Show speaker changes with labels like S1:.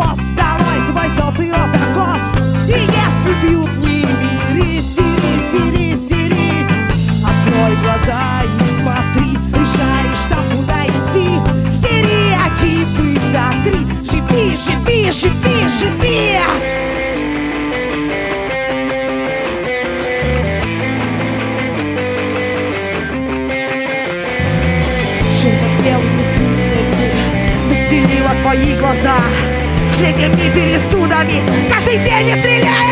S1: босс Давай твой социо закос И если пьют не берись Дерись, дерись, дерись. Открой глаза и смотри Решаешь сам, куда идти. Стереотипы сотри Живи, живи, живи, живи Черно-белыми пыльными Застелила твои глаза этими пересудами. Каждый день не стреляет